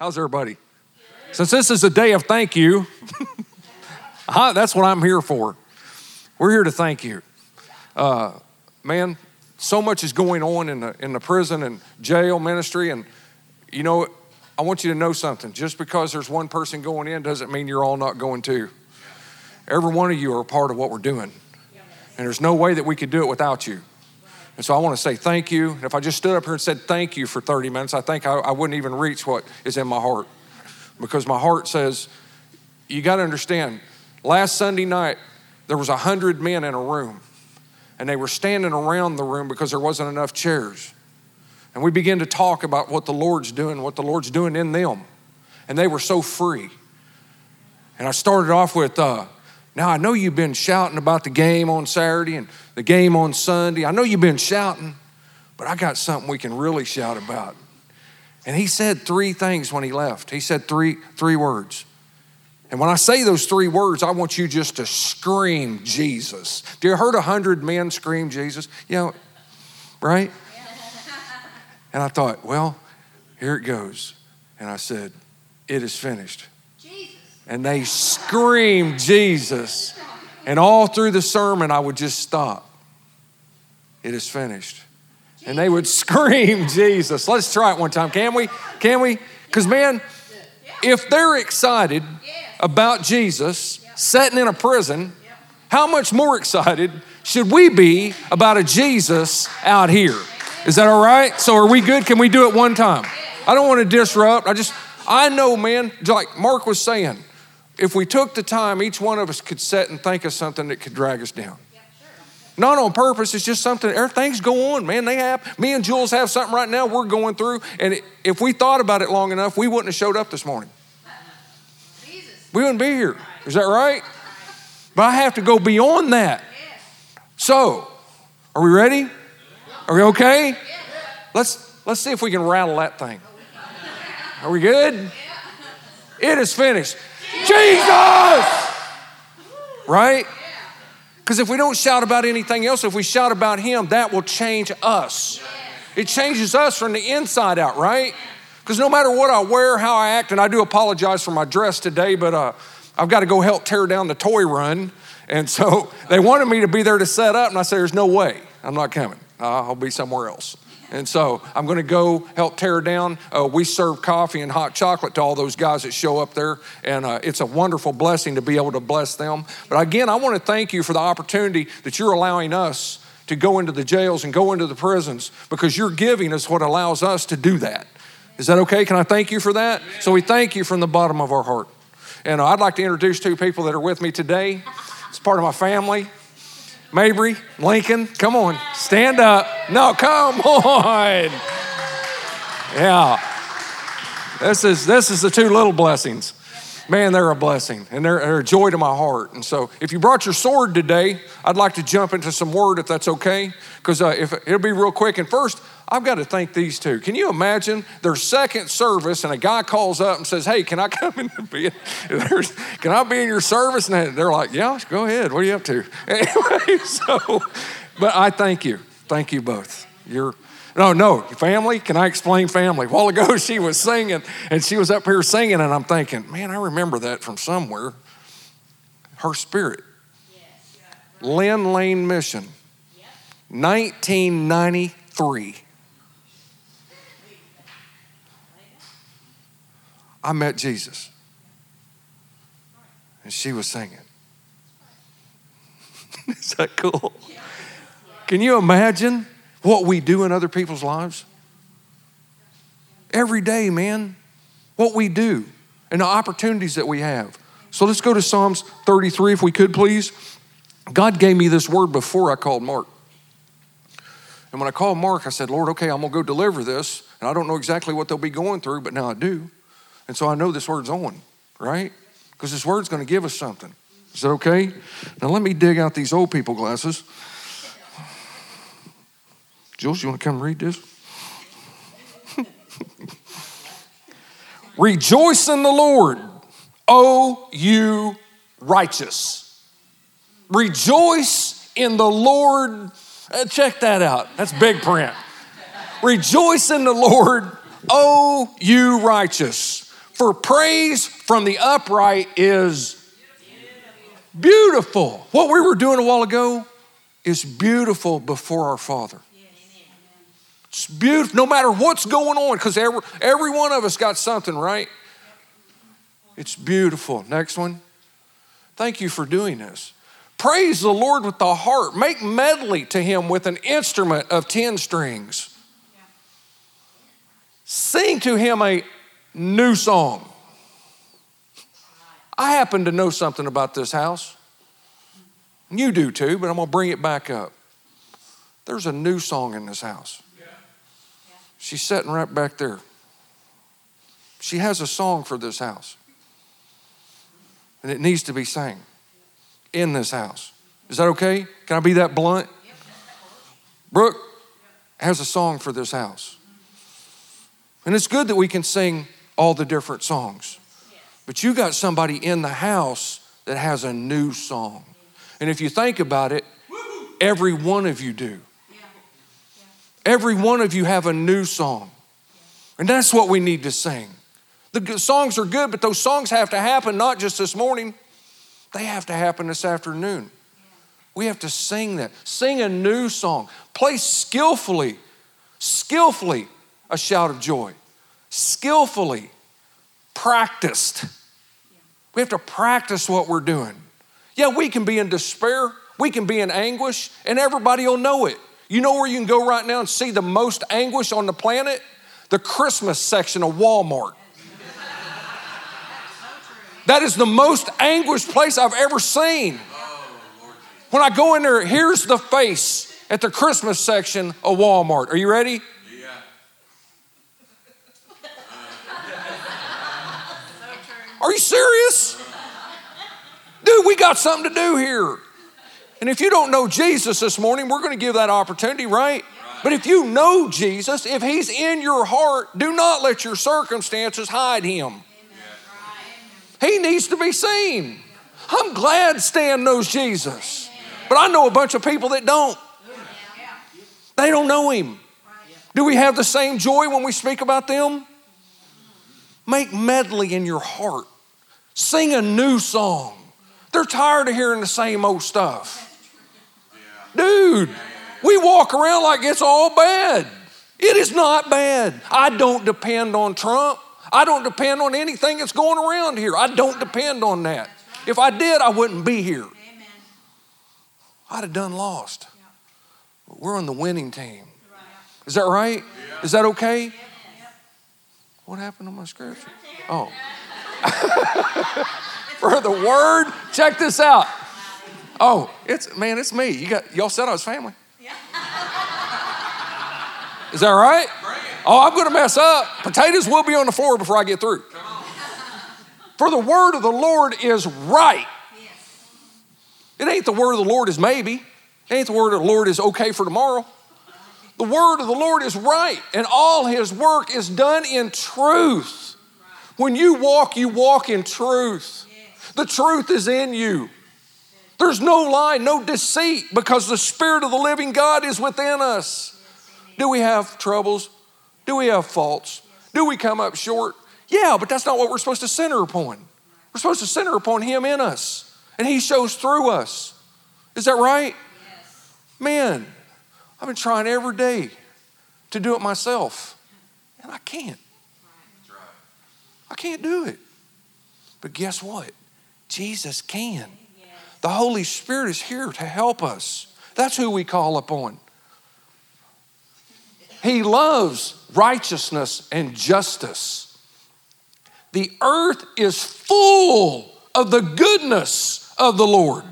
How's everybody? Since this is a day of thank you, that's what I'm here for. We're here to thank you. Uh, man, so much is going on in the, in the prison and jail ministry. And, you know, I want you to know something. Just because there's one person going in doesn't mean you're all not going too. Every one of you are a part of what we're doing. And there's no way that we could do it without you. And so I want to say thank you. If I just stood up here and said thank you for 30 minutes, I think I, I wouldn't even reach what is in my heart. Because my heart says, you got to understand, last Sunday night, there was 100 men in a room. And they were standing around the room because there wasn't enough chairs. And we began to talk about what the Lord's doing, what the Lord's doing in them. And they were so free. And I started off with, uh, now, I know you've been shouting about the game on Saturday and the game on Sunday. I know you've been shouting, but I got something we can really shout about. And he said three things when he left. He said three, three words. And when I say those three words, I want you just to scream Jesus. Do you heard a hundred men scream Jesus? You know, right? And I thought, well, here it goes. And I said, it is finished and they screamed Jesus. And all through the sermon, I would just stop. It is finished. And they would scream Jesus. Let's try it one time. Can we? Can we? Because, man, if they're excited about Jesus sitting in a prison, how much more excited should we be about a Jesus out here? Is that all right? So, are we good? Can we do it one time? I don't want to disrupt. I just, I know, man, like Mark was saying, if we took the time, each one of us could sit and think of something that could drag us down. Not on purpose, it's just something, er, things go on, man. They have, me and Jules have something right now we're going through. And if we thought about it long enough, we wouldn't have showed up this morning. We wouldn't be here. Is that right? But I have to go beyond that. So, are we ready? Are we okay? Let's let's see if we can rattle that thing. Are we good? It is finished. Jesus! Right? Because if we don't shout about anything else, if we shout about Him, that will change us. It changes us from the inside out, right? Because no matter what I wear, how I act, and I do apologize for my dress today, but uh, I've got to go help tear down the toy run. And so they wanted me to be there to set up, and I said, There's no way. I'm not coming. I'll be somewhere else. And so I'm going to go help tear down. Uh, we serve coffee and hot chocolate to all those guys that show up there. And uh, it's a wonderful blessing to be able to bless them. But again, I want to thank you for the opportunity that you're allowing us to go into the jails and go into the prisons because your giving is what allows us to do that. Is that okay? Can I thank you for that? So we thank you from the bottom of our heart. And uh, I'd like to introduce two people that are with me today. It's part of my family. Mabry, Lincoln, come on, stand up. No, come on. Yeah. This is this is the two little blessings. Man, they're a blessing and they're, they're a joy to my heart. And so, if you brought your sword today, I'd like to jump into some word if that's okay, because uh, if it'll be real quick. And first, I've got to thank these two. Can you imagine their second service and a guy calls up and says, Hey, can I come in and be, can I be in your service? And they're like, Yeah, go ahead. What are you up to? Anyway, so, but I thank you. Thank you both. You're, no, no, family. Can I explain family? A while ago, she was singing and she was up here singing, and I'm thinking, Man, I remember that from somewhere. Her spirit. Lynn Lane Mission, 1993. I met Jesus. And she was singing. Is that cool? Can you imagine what we do in other people's lives? Every day, man, what we do and the opportunities that we have. So let's go to Psalms 33, if we could, please. God gave me this word before I called Mark. And when I called Mark, I said, Lord, okay, I'm going to go deliver this. And I don't know exactly what they'll be going through, but now I do. And so I know this word's on, right? Because this word's going to give us something. Is that okay? Now let me dig out these old people glasses. Jules, you want to come read this? Rejoice in the Lord, O you righteous. Rejoice in the Lord. Uh, check that out. That's big print. Rejoice in the Lord, O you righteous. For praise from the upright is beautiful. What we were doing a while ago is beautiful before our Father. It's beautiful, no matter what's going on, because every, every one of us got something, right? It's beautiful. Next one. Thank you for doing this. Praise the Lord with the heart. Make medley to him with an instrument of 10 strings. Sing to him a new song. I happen to know something about this house. You do too, but I'm going to bring it back up. There's a new song in this house. She's sitting right back there. She has a song for this house. And it needs to be sang in this house. Is that okay? Can I be that blunt? Brooke has a song for this house. And it's good that we can sing all the different songs. But you got somebody in the house that has a new song. And if you think about it, every one of you do. Every one of you have a new song. And that's what we need to sing. The songs are good, but those songs have to happen not just this morning, they have to happen this afternoon. We have to sing that. Sing a new song. Play skillfully, skillfully a shout of joy. Skillfully practiced. We have to practice what we're doing. Yeah, we can be in despair, we can be in anguish, and everybody will know it. You know where you can go right now and see the most anguish on the planet? The Christmas section of Walmart. That is the most anguished place I've ever seen. When I go in there, here's the face at the Christmas section of Walmart. Are you ready? Are you serious? Dude, we got something to do here. And if you don't know Jesus this morning, we're going to give that opportunity, right? But if you know Jesus, if He's in your heart, do not let your circumstances hide Him. He needs to be seen. I'm glad Stan knows Jesus, but I know a bunch of people that don't. They don't know Him. Do we have the same joy when we speak about them? Make medley in your heart. Sing a new song. They're tired of hearing the same old stuff. Dude, we walk around like it's all bad. It is not bad. I don't depend on Trump. I don't depend on anything that's going around here. I don't depend on that. If I did, I wouldn't be here. I'd have done lost. We're on the winning team. Is that right? Is that okay? What happened to my scripture? Oh. For the word, check this out. Oh, it's man, it's me. You got y'all said I was family. Yeah. Is that right? Oh, I'm going to mess up. Potatoes will be on the floor before I get through. For the word of the Lord is right. It ain't the word of the Lord is maybe. It ain't the word of the Lord is okay for tomorrow. The word of the Lord is right, and all his work is done in truth. When you walk, you walk in truth. The truth is in you. There's no lie, no deceit, because the Spirit of the living God is within us. Do we have troubles? Do we have faults? Do we come up short? Yeah, but that's not what we're supposed to center upon. We're supposed to center upon Him in us, and He shows through us. Is that right? Man, I've been trying every day to do it myself, and I can't. I can't do it. But guess what? Jesus can. The Holy Spirit is here to help us. That's who we call upon. He loves righteousness and justice. The earth is full of the goodness of the Lord.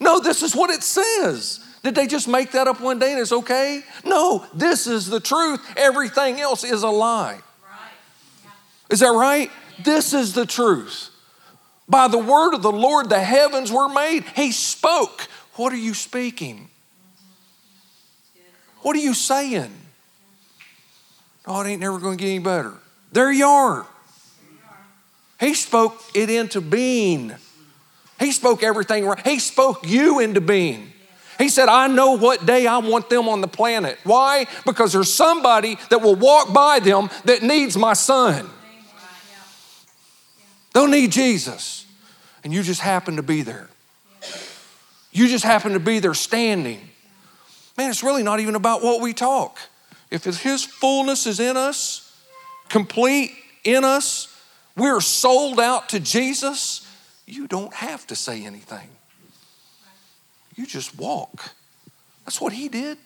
No, this is what it says. Did they just make that up one day and it's okay? No, this is the truth. Everything else is a lie. Is that right? This is the truth. By the word of the Lord, the heavens were made. He spoke. What are you speaking? What are you saying? Oh, it ain't never going to get any better. There you are. He spoke it into being. He spoke everything right. He spoke you into being. He said, I know what day I want them on the planet. Why? Because there's somebody that will walk by them that needs my son. They'll need Jesus. And you just happen to be there. You just happen to be there standing. Man, it's really not even about what we talk. If His fullness is in us, complete in us, we're sold out to Jesus, you don't have to say anything. You just walk. That's what He did.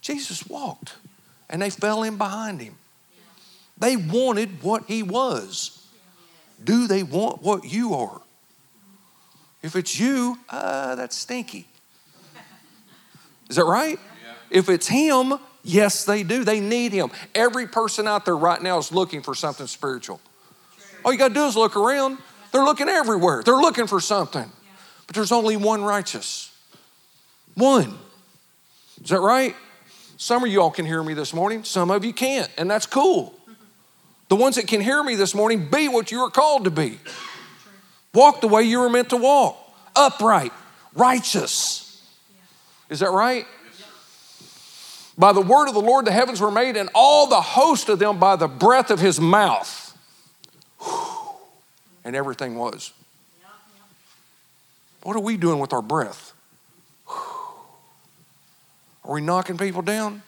Jesus walked, and they fell in behind Him. They wanted what He was. Do they want what you are? If it's you, uh, that's stinky. Is that right? Yeah. If it's him, yes, they do. They need him. Every person out there right now is looking for something spiritual. All you got to do is look around. They're looking everywhere, they're looking for something. But there's only one righteous. One. Is that right? Some of you all can hear me this morning, some of you can't, and that's cool. The ones that can hear me this morning, be what you are called to be. Walk the way you were meant to walk upright, righteous. Is that right? By the word of the Lord, the heavens were made, and all the host of them by the breath of his mouth. And everything was. What are we doing with our breath? Are we knocking people down?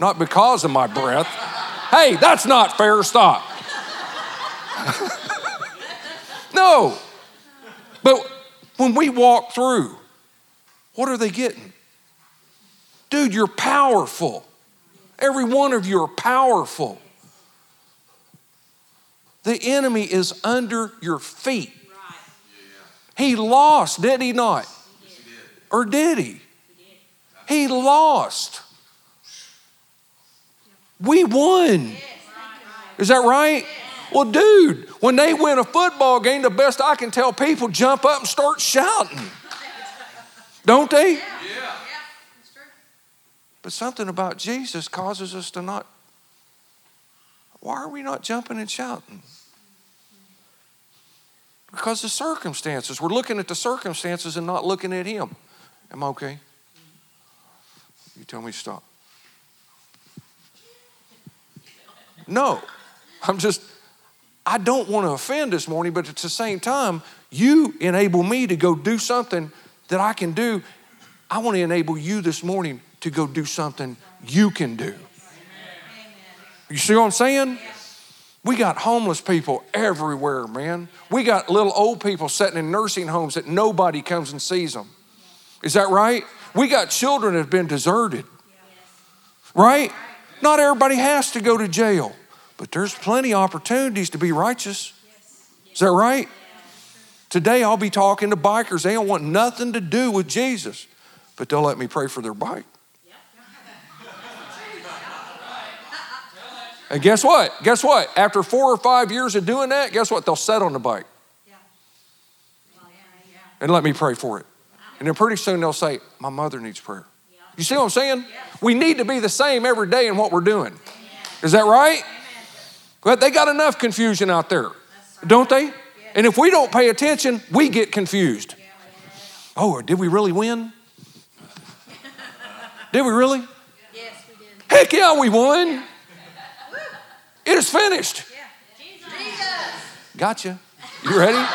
Not because of my breath. Hey, that's not fair. Stop. no. But when we walk through, what are they getting? Dude, you're powerful. Every one of you are powerful. The enemy is under your feet. He lost, did he not? Or did he? He lost. We won. Is that right? Well, dude, when they win a football game, the best I can tell people jump up and start shouting. Don't they? Yeah. But something about Jesus causes us to not. Why are we not jumping and shouting? Because the circumstances. We're looking at the circumstances and not looking at Him. Am I okay? You tell me to stop. No, I'm just, I don't want to offend this morning, but at the same time, you enable me to go do something that I can do. I want to enable you this morning to go do something you can do. You see what I'm saying? We got homeless people everywhere, man. We got little old people sitting in nursing homes that nobody comes and sees them. Is that right? We got children that have been deserted. Right? Not everybody has to go to jail. But there's plenty of opportunities to be righteous. Is that right? Today I'll be talking to bikers. They don't want nothing to do with Jesus, but they'll let me pray for their bike. And guess what? Guess what? After four or five years of doing that, guess what? They'll set on the bike. And let me pray for it. And then pretty soon they'll say, My mother needs prayer. You see what I'm saying? We need to be the same every day in what we're doing. Is that right? But they got enough confusion out there, don't they? And if we don't pay attention, we get confused. Oh, did we really win? Did we really? Yes, we did. Heck yeah, we won. It is finished. Gotcha. You ready?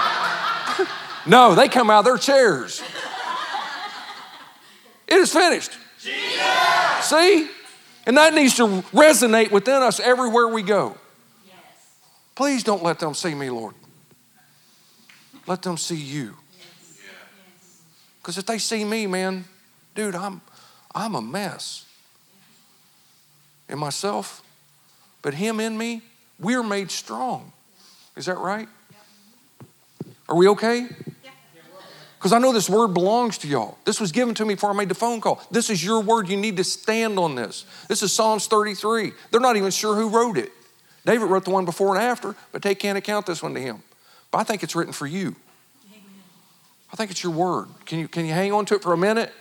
no, they come out of their chairs. It is finished. Jesus. See? And that needs to resonate within us everywhere we go. Please don't let them see me, Lord. Let them see you. Because if they see me, man, dude, I'm, I'm a mess. In myself, but Him in me, we're made strong. Is that right? Are we okay? Because I know this word belongs to y'all. This was given to me before I made the phone call. This is your word. You need to stand on this. This is Psalms 33. They're not even sure who wrote it. David wrote the one before and after, but they can't account this one to him. But I think it's written for you. Amen. I think it's your word. Can you, can you hang on to it for a minute?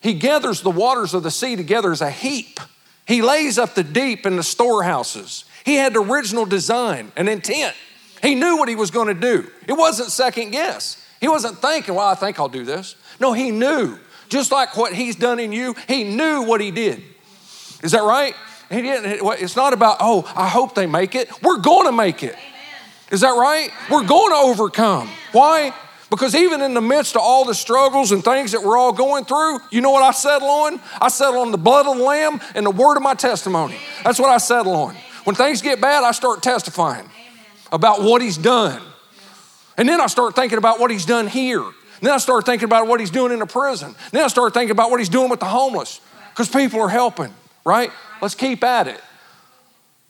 He gathers the waters of the sea together as a heap. He lays up the deep in the storehouses. He had the original design and intent. He knew what he was going to do. It wasn't second guess. He wasn't thinking, well, I think I'll do this. No, he knew. Just like what he's done in you, he knew what he did. Is that right? He didn't, it's not about, oh, I hope they make it. We're going to make it. Amen. Is that right? We're going to overcome. Why? Because even in the midst of all the struggles and things that we're all going through, you know what I settle on? I settle on the blood of the Lamb and the word of my testimony. That's what I settle on. When things get bad, I start testifying about what He's done. And then I start thinking about what He's done here. then I start thinking about what He's doing in the prison. then I start thinking about what He's doing with the homeless because people are helping, right? Let's keep at it.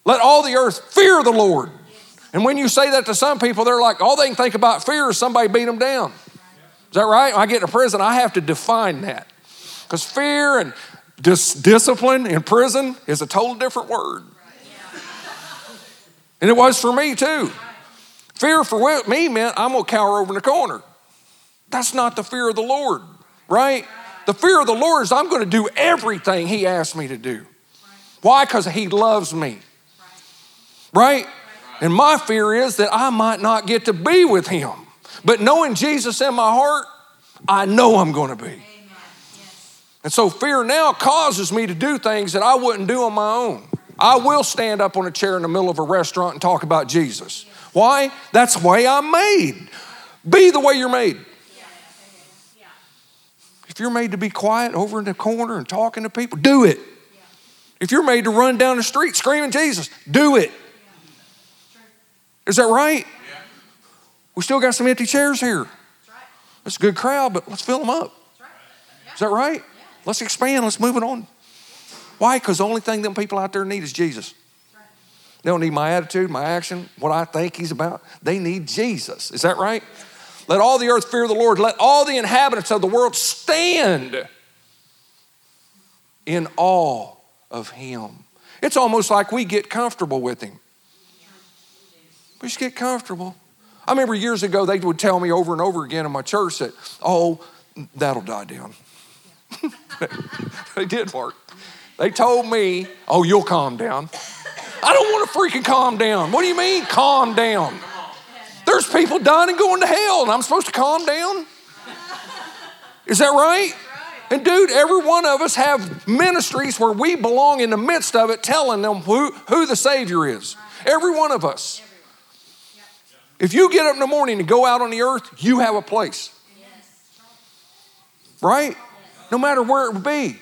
Let all the earth fear the Lord. And when you say that to some people, they're like, all they can think about fear is somebody beat them down. Is that right? When I get to prison, I have to define that. Because fear and dis- discipline in prison is a total different word. And it was for me too. Fear for me meant I'm going to cower over in the corner. That's not the fear of the Lord, right? The fear of the Lord is I'm going to do everything He asked me to do. Why? Because He loves me, right? And my fear is that I might not get to be with him. But knowing Jesus in my heart, I know I'm going to be. And so fear now causes me to do things that I wouldn't do on my own. I will stand up on a chair in the middle of a restaurant and talk about Jesus. Why? That's the way I'm made. Be the way you're made. If you're made to be quiet over in the corner and talking to people, do it. If you're made to run down the street screaming Jesus, do it. Is that right? We still got some empty chairs here. It's a good crowd, but let's fill them up. Is that right? Let's expand. Let's move it on. Why? Because the only thing them people out there need is Jesus. They don't need my attitude, my action, what I think he's about. They need Jesus. Is that right? Let all the earth fear the Lord. Let all the inhabitants of the world stand in awe of him. It's almost like we get comfortable with him. We just get comfortable. I remember years ago, they would tell me over and over again in my church that, oh, that'll die down. they did, Mark. They told me, oh, you'll calm down. I don't want to freaking calm down. What do you mean, calm down? There's people dying and going to hell, and I'm supposed to calm down? Is that right? And dude, every one of us have ministries where we belong in the midst of it, telling them who, who the Savior is. Every one of us. If you get up in the morning and go out on the earth, you have a place. Right? No matter where it would be.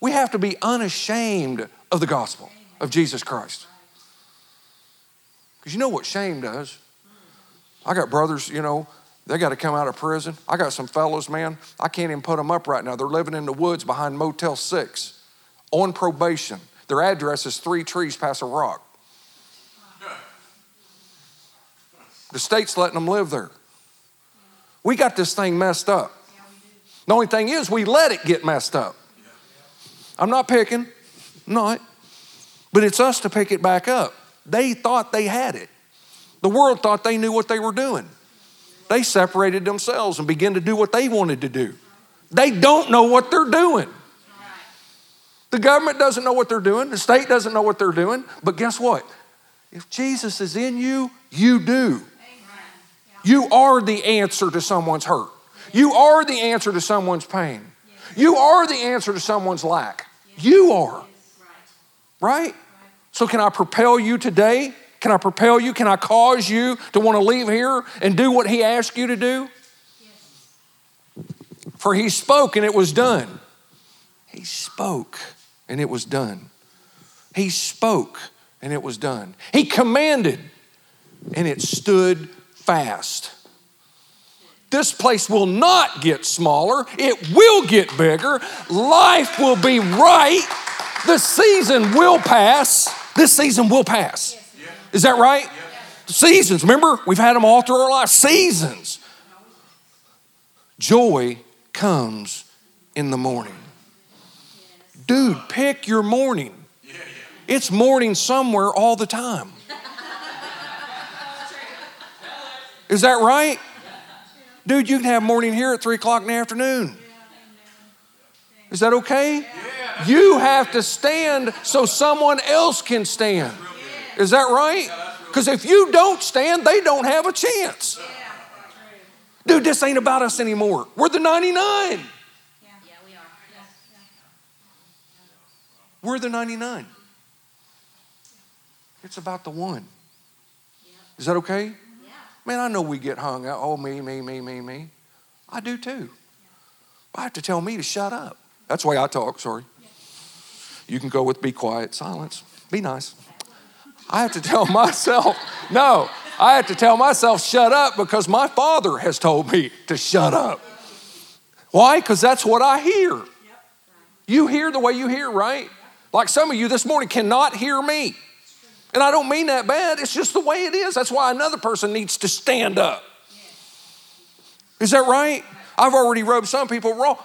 We have to be unashamed of the gospel of Jesus Christ. Because you know what shame does? I got brothers, you know, they got to come out of prison. I got some fellows, man, I can't even put them up right now. They're living in the woods behind Motel 6 on probation. Their address is three trees past a rock. The state's letting them live there. We got this thing messed up. The only thing is, we let it get messed up. I'm not picking, not, but it's us to pick it back up. They thought they had it. The world thought they knew what they were doing. They separated themselves and began to do what they wanted to do. They don't know what they're doing. The government doesn't know what they're doing, the state doesn't know what they're doing, but guess what? If Jesus is in you, you do. You are the answer to someone's hurt. You are the answer to someone's pain. You are the answer to someone's lack. You are. Right? So, can I propel you today? Can I propel you? Can I cause you to want to leave here and do what He asked you to do? For He spoke and it was done. He spoke and it was done. He spoke and it was done. He commanded and it stood fast. This place will not get smaller, it will get bigger. Life will be right. The season will pass. This season will pass. Is that right? Seasons. Remember, we've had them all through our life. Seasons. Joy comes in the morning. Dude, pick your morning. It's morning somewhere all the time. Is that right? Dude, you can have morning here at three o'clock in the afternoon. Is that okay? You have to stand so someone else can stand. Is that right? Because if you don't stand, they don't have a chance. Dude, this ain't about us anymore. We're the 99. We're the 99. It's about the one. Is that okay? Man, I know we get hung out. Oh, me, me, me, me, me. I do too. I have to tell me to shut up. That's the way I talk, sorry. You can go with be quiet, silence, be nice. I have to tell myself, no, I have to tell myself, shut up, because my father has told me to shut up. Why? Because that's what I hear. You hear the way you hear, right? Like some of you this morning cannot hear me. And I don't mean that bad, it's just the way it is. That's why another person needs to stand up. Is that right? I've already rubbed some people wrong,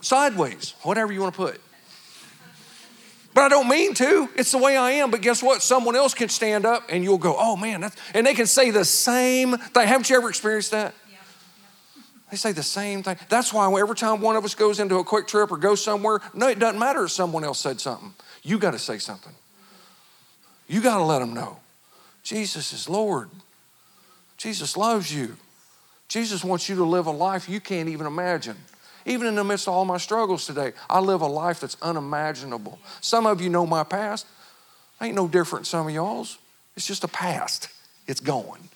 sideways, whatever you want to put. But I don't mean to. It's the way I am. But guess what? Someone else can stand up and you'll go, oh man, that's, and they can say the same thing. Haven't you ever experienced that? They say the same thing. That's why every time one of us goes into a QuikTrip or goes somewhere, no, it doesn't matter if someone else said something. You got to say something. You got to let them know. Jesus is Lord. Jesus loves you. Jesus wants you to live a life you can't even imagine. Even in the midst of all my struggles today, I live a life that's unimaginable. Some of you know my past. Ain't no different some of y'all's. It's just a past. It's gone.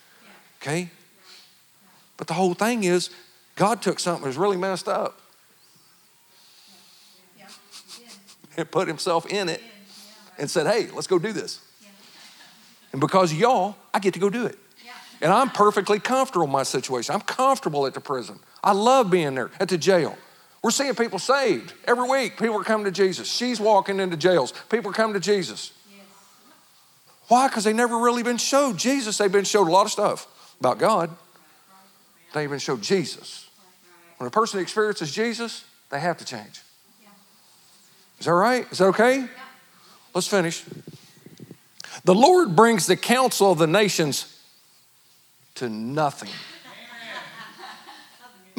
Okay? But the whole thing is, God took something that was really messed up and put himself in it and said, hey, let's go do this. And because y'all, I get to go do it. And I'm perfectly comfortable in my situation. I'm comfortable at the prison. I love being there at the jail. We're seeing people saved every week. People are coming to Jesus. She's walking into jails. People are coming to Jesus. Why? Because they never really been showed Jesus. They've been showed a lot of stuff about God. They've been showed Jesus. When a person experiences Jesus, they have to change. Is that right? Is that okay? Let's finish. The Lord brings the counsel of the nations to nothing.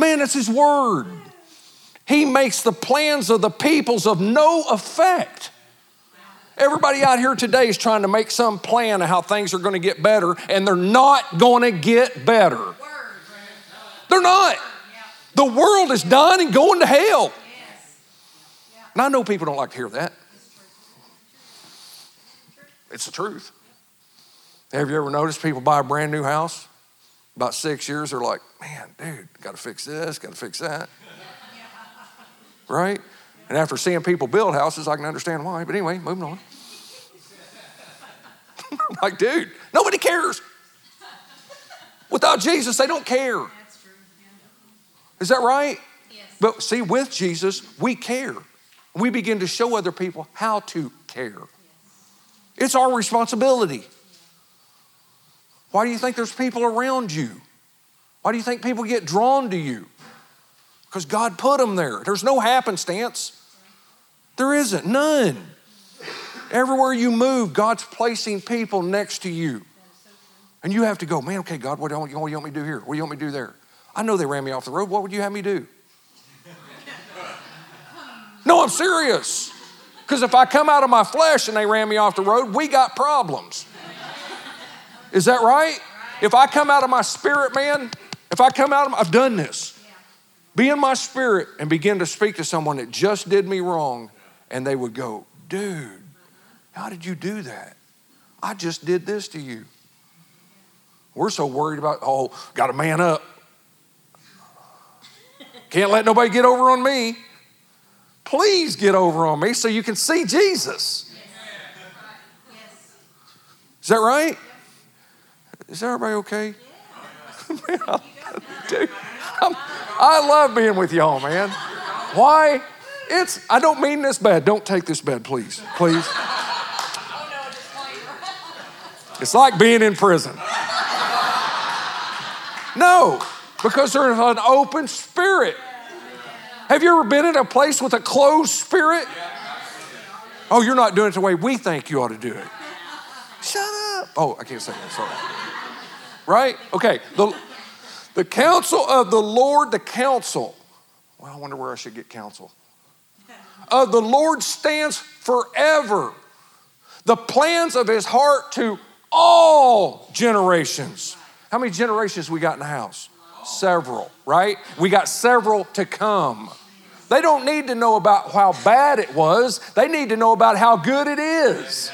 Man, that's His word. He makes the plans of the peoples of no effect. Everybody out here today is trying to make some plan of how things are going to get better, and they're not going to get better. They're not. The world is dying and going to hell. And I know people don't like to hear that. It's the truth. Have you ever noticed people buy a brand new house? About six years, they're like, man, dude, got to fix this, got to fix that. Right? And after seeing people build houses, I can understand why. But anyway, moving on. like, dude, nobody cares. Without Jesus, they don't care. Is that right? Yes. But see, with Jesus, we care. We begin to show other people how to care. Yes. It's our responsibility. Why do you think there's people around you? Why do you think people get drawn to you? Because God put them there. There's no happenstance. There isn't, none. Everywhere you move, God's placing people next to you. And you have to go, man, okay, God, what do, you, what do you want me to do here? What do you want me to do there? I know they ran me off the road. What would you have me do? no, I'm serious. Because if I come out of my flesh and they ran me off the road, we got problems. Is that right? If I come out of my spirit, man, if I come out of, my, I've done this. Be in my spirit and begin to speak to someone that just did me wrong, and they would go, dude, how did you do that? I just did this to you. We're so worried about, oh, got to man up. Can't let nobody get over on me. Please get over on me so you can see Jesus. Is that right? Is everybody okay? Dude, i love being with y'all, man. Why? It's, I don't mean this bad. Don't take this bad, please. Please. It's like being in prison. No, because there's an open spirit. Have you ever been in a place with a closed spirit? Oh, you're not doing it the way we think you ought to do it. Shut up. Oh, I can't say that. Sorry. Right? Okay. The, the counsel of the Lord, the counsel. Well, I wonder where I should get counsel. Of the Lord stands forever. The plans of his heart to all generations. How many generations we got in the house? Several, right? We got several to come. They don't need to know about how bad it was, they need to know about how good it is.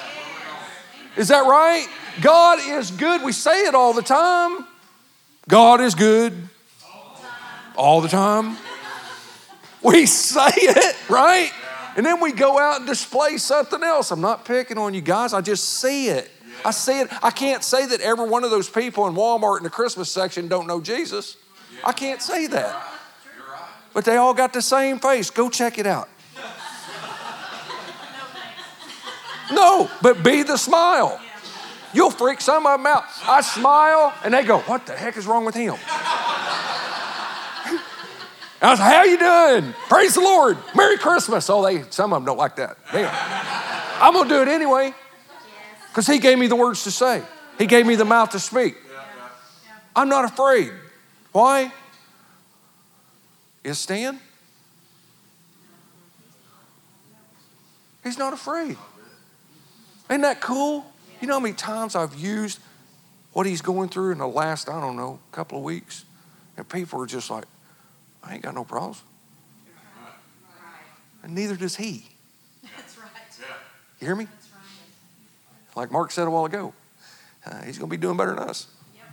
Is that right? God is good. We say it all the time. God is good all the time. We say it, right? And then we go out and display something else. I'm not picking on you guys, I just see it. I see it. I can't say that every one of those people in Walmart in the Christmas section don't know Jesus. I can't say that. But they all got the same face. Go check it out. No, but be the smile. You'll freak some of them out. I smile and they go, What the heck is wrong with him? I was, like, how you doing? Praise the Lord. Merry Christmas. Oh, they some of them don't like that. Damn. I'm gonna do it anyway. Because he gave me the words to say. He gave me the mouth to speak. I'm not afraid. Why? Is Stan? He's not afraid. Ain't that cool? You know how many times I've used what he's going through in the last, I don't know, couple of weeks? And people are just like, I ain't got no problems. And neither does he. That's right. You hear me? That's right. Like Mark said a while ago, uh, he's going to be doing better than us. Yep.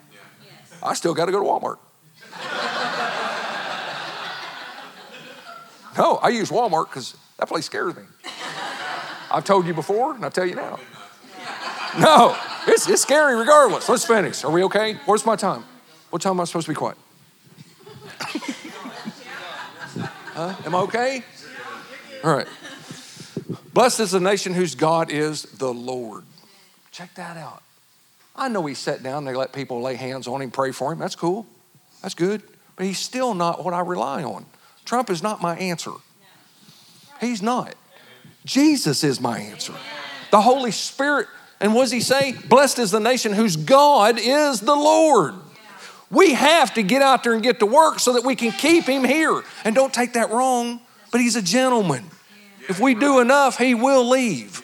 Yes. I still got to go to Walmart. no, I use Walmart because that place scares me. I've told you before, and I tell you now. No, it's, it's scary regardless. Let's finish. Are we okay? Where's my time? What time am I supposed to be quiet? huh? Am I okay? All right. Blessed is the nation whose God is the Lord. Check that out. I know he sat down, they let people lay hands on him, pray for him. That's cool. That's good. But he's still not what I rely on. Trump is not my answer. He's not. Jesus is my answer. The Holy Spirit. And what does he say? Blessed is the nation whose God is the Lord. We have to get out there and get to work so that we can keep him here. And don't take that wrong, but he's a gentleman. If we do enough, he will leave.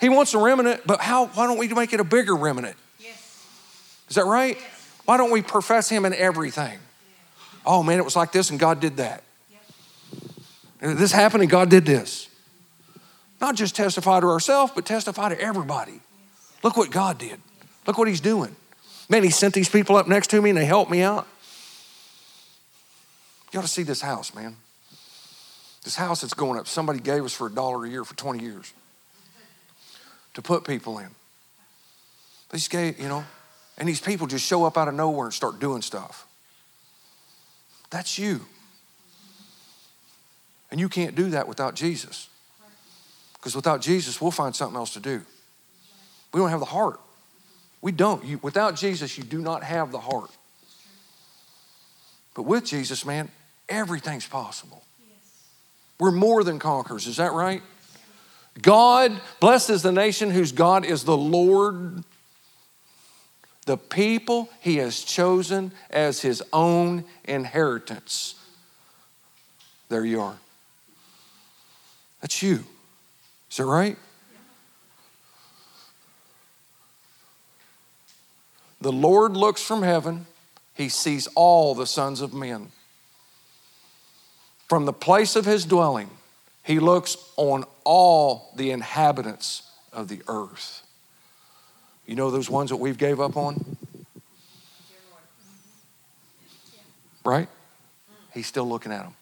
He wants a remnant, but how why don't we make it a bigger remnant? Is that right? Why don't we profess him in everything? Oh man, it was like this and God did that. This happened and God did this. Not just testify to ourselves, but testify to everybody. Look what God did. Look what he's doing. Man, he sent these people up next to me and they helped me out. You ought to see this house, man. This house that's going up, somebody gave us for a dollar a year for 20 years to put people in. They just gave, you know, and these people just show up out of nowhere and start doing stuff. That's you. And you can't do that without Jesus. Because without Jesus, we'll find something else to do. We don't have the heart. We don't. You, without Jesus, you do not have the heart. But with Jesus, man, everything's possible. We're more than conquerors. Is that right? God, blessed is the nation whose God is the Lord, the people he has chosen as his own inheritance. There you are. That's you. Is that right? The Lord looks from heaven, he sees all the sons of men. From the place of his dwelling, he looks on all the inhabitants of the earth. You know those ones that we've gave up on? Right? He's still looking at them.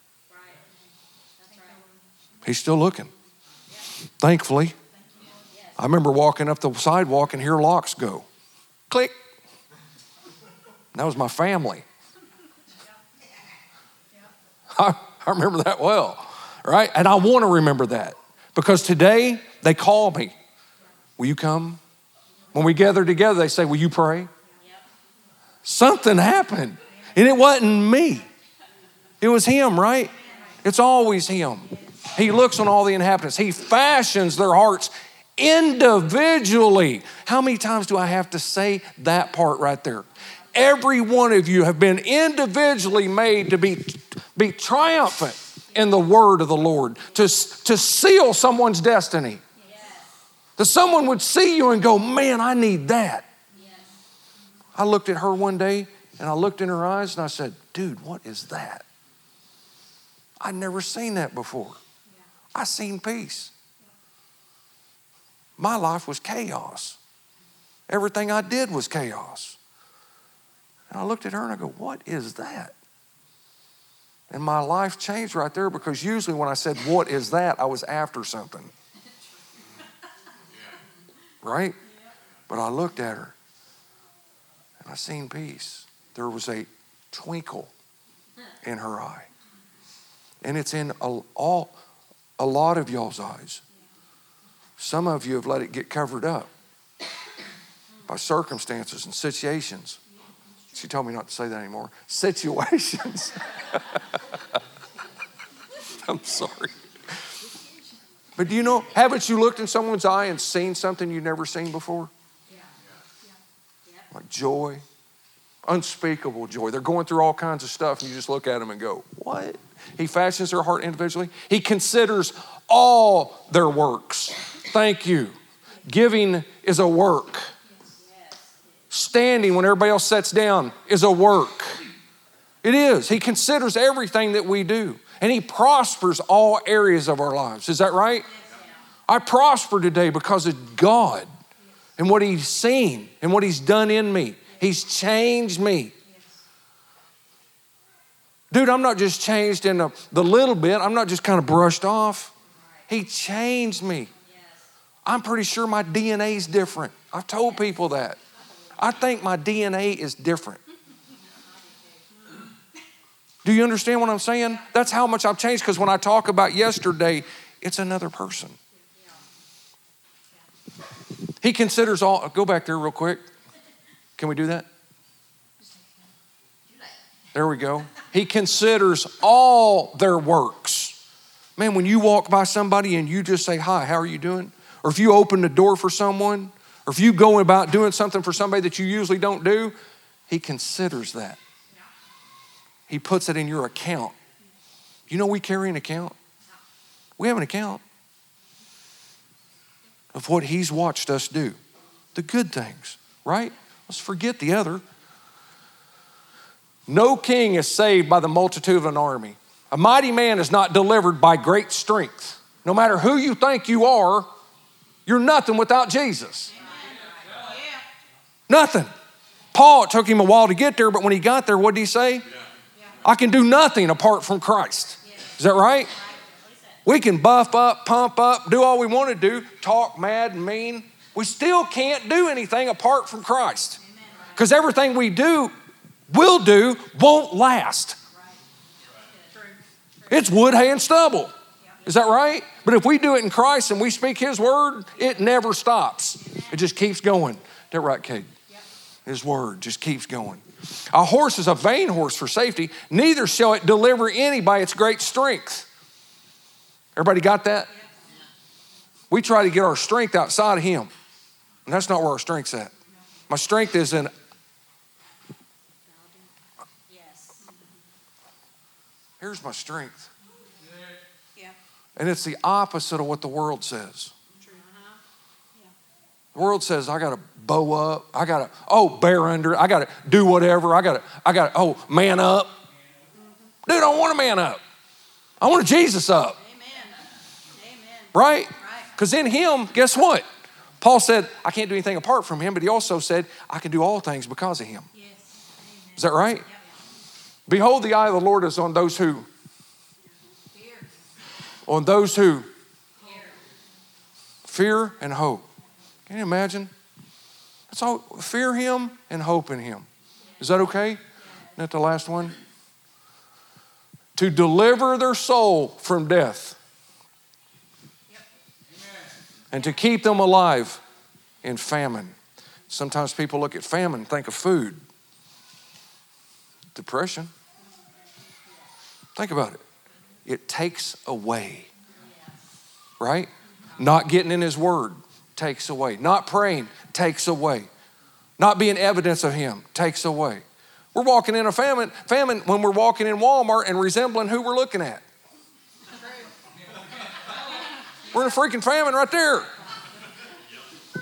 He's still looking. Thankfully, I remember walking up the sidewalk and hear locks go. Click. That was my family. I, I remember that well, right? And I want to remember that because today they call me. Will you come? When we gather together, they say, Will you pray? Something happened. And it wasn't me, it was Him, right? It's always Him. He looks on all the inhabitants, He fashions their hearts individually. How many times do I have to say that part right there? Every one of you have been individually made to be, be triumphant in the word of the Lord, to, to seal someone's destiny. That someone would see you and go, Man, I need that. I looked at her one day and I looked in her eyes and I said, Dude, what is that? I'd never seen that before. I seen peace. My life was chaos. Everything I did was chaos. And I looked at her and I go, What is that? And my life changed right there because usually when I said, What is that? I was after something. Right? But I looked at her and I seen peace. There was a twinkle in her eye. And it's in all, a lot of y'all's eyes. Some of you have let it get covered up by circumstances and situations. She told me not to say that anymore. Situations. I'm sorry. But do you know, haven't you looked in someone's eye and seen something you've never seen before? Like joy, unspeakable joy. They're going through all kinds of stuff, and you just look at them and go, What? He fashions their heart individually. He considers all their works. Thank you. Giving is a work. Standing when everybody else sits down is a work. It is. He considers everything that we do, and He prospers all areas of our lives. Is that right? I prosper today because of God and what He's seen and what He's done in me. He's changed me. Dude, I'm not just changed in the, the little bit, I'm not just kind of brushed off. He changed me. I'm pretty sure my DNA is different. I've told people that. I think my DNA is different. Do you understand what I'm saying? That's how much I've changed because when I talk about yesterday, it's another person. He considers all, go back there real quick. Can we do that? There we go. He considers all their works. Man, when you walk by somebody and you just say, Hi, how are you doing? Or if you open the door for someone, or if you go about doing something for somebody that you usually don't do, he considers that. He puts it in your account. You know, we carry an account. We have an account of what he's watched us do, the good things, right? Let's forget the other. No king is saved by the multitude of an army. A mighty man is not delivered by great strength. No matter who you think you are, you're nothing without Jesus. Nothing. Paul, it took him a while to get there, but when he got there, what did he say? I can do nothing apart from Christ. Is that right? We can buff up, pump up, do all we want to do, talk mad and mean. We still can't do anything apart from Christ. Because everything we do, will do, won't last. It's wood, hay, and stubble. Is that right? But if we do it in Christ and we speak His word, it never stops. It just keeps going. Is that right, Kate? His word just keeps going. A horse is a vain horse for safety, neither shall it deliver any by its great strength. Everybody got that? We try to get our strength outside of Him, and that's not where our strength's at. My strength is in here's my strength. Yeah. And it's the opposite of what the world says. Uh-huh. The world says, I got to bow up. I got to, oh, bear under. I got to do whatever. I got to, I got to, oh, man up. Mm-hmm. Dude, I don't want a man up. I want a Jesus up. Amen. Amen. Right? Right. Because in him, guess what? Paul said, I can't do anything apart from him, but he also said, I can do all things because of him. Yes. Is that right? Behold, the eye of the Lord is on those who, on those who Fear. fear and hope. Can you imagine? That's all fear him and hope in him. Is that okay? Isn't that the last one? To deliver their soul from death and to keep them alive in famine. Sometimes people look at famine think of food, depression. Think about it. It takes away, right? Not getting in His Word takes away. Not praying takes away. Not being evidence of Him takes away. We're walking in a famine, famine when we're walking in Walmart and resembling who we're looking at. We're in a freaking famine right there.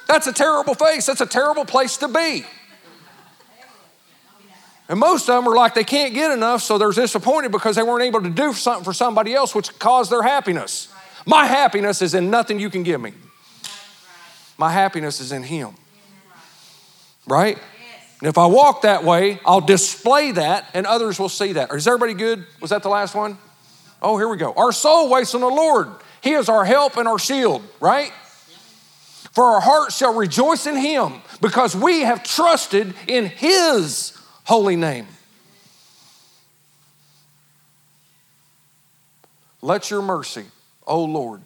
That's a terrible face. That's a terrible place to be. And most of them are like they can't get enough, so they're disappointed because they weren't able to do something for somebody else, which caused their happiness. My happiness is in nothing you can give me. My happiness is in Him. right? And if I walk that way, I'll display that and others will see that. Is everybody good? Was that the last one? Oh, here we go. Our soul waits on the Lord. He is our help and our shield, right? For our hearts shall rejoice in him because we have trusted in his holy name. Let your mercy, O Lord,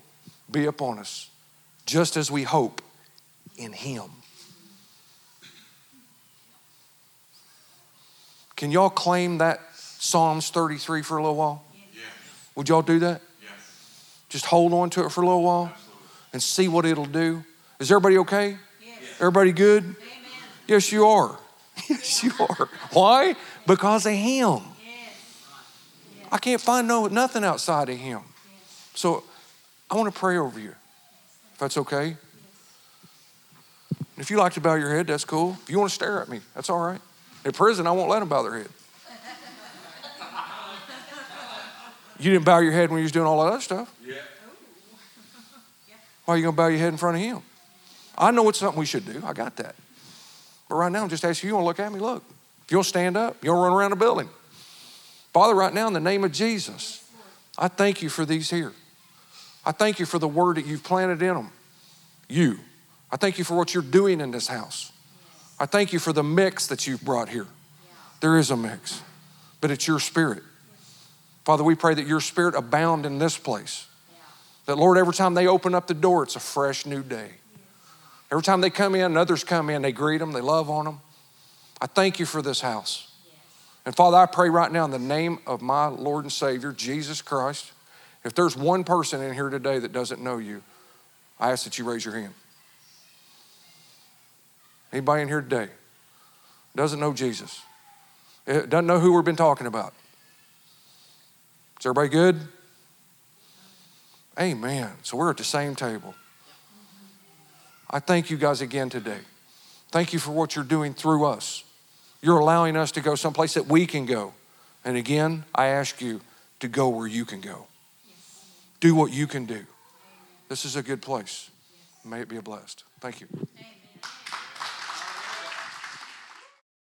be upon us, just as we hope in him. Can y'all claim that Psalms 33 for a little while? Would y'all do that? Just hold on to it for a little while and see what it'll do. Is everybody okay? Everybody good? Yes, you are. Yes, you are. Why? Because of Him. I can't find no nothing outside of Him. So I want to pray over you, if that's okay. If you like to bow your head, that's cool. If you want to stare at me, that's all right. In prison, I won't let them bow their head. You didn't bow your head when you was doing all that other stuff. Yeah. Why are you going to bow your head in front of him? I know it's something we should do. I got that. But right now, I'm just asking you, you want to look at me? Look. If you'll stand up, you'll run around the building. Father, right now, in the name of Jesus, I thank you for these here. I thank you for the word that you've planted in them. You. I thank you for what you're doing in this house. I thank you for the mix that you've brought here. There is a mix, but it's your spirit. Father, we pray that your spirit abound in this place. That, Lord, every time they open up the door, it's a fresh new day. Every time they come in and others come in, they greet them, they love on them. I thank you for this house. And Father, I pray right now in the name of my Lord and Savior, Jesus Christ, if there's one person in here today that doesn't know you, I ask that you raise your hand. Anybody in here today doesn't know Jesus, eh, doesn't know who we've been talking about? Is everybody good? Amen. So we're at the same table. I thank you guys again today. Thank you for what you're doing through us. You're allowing us to go someplace that we can go. And again, I ask you to go where you can go. Do what you can do. This is a good place. May it be a blessed. Thank you.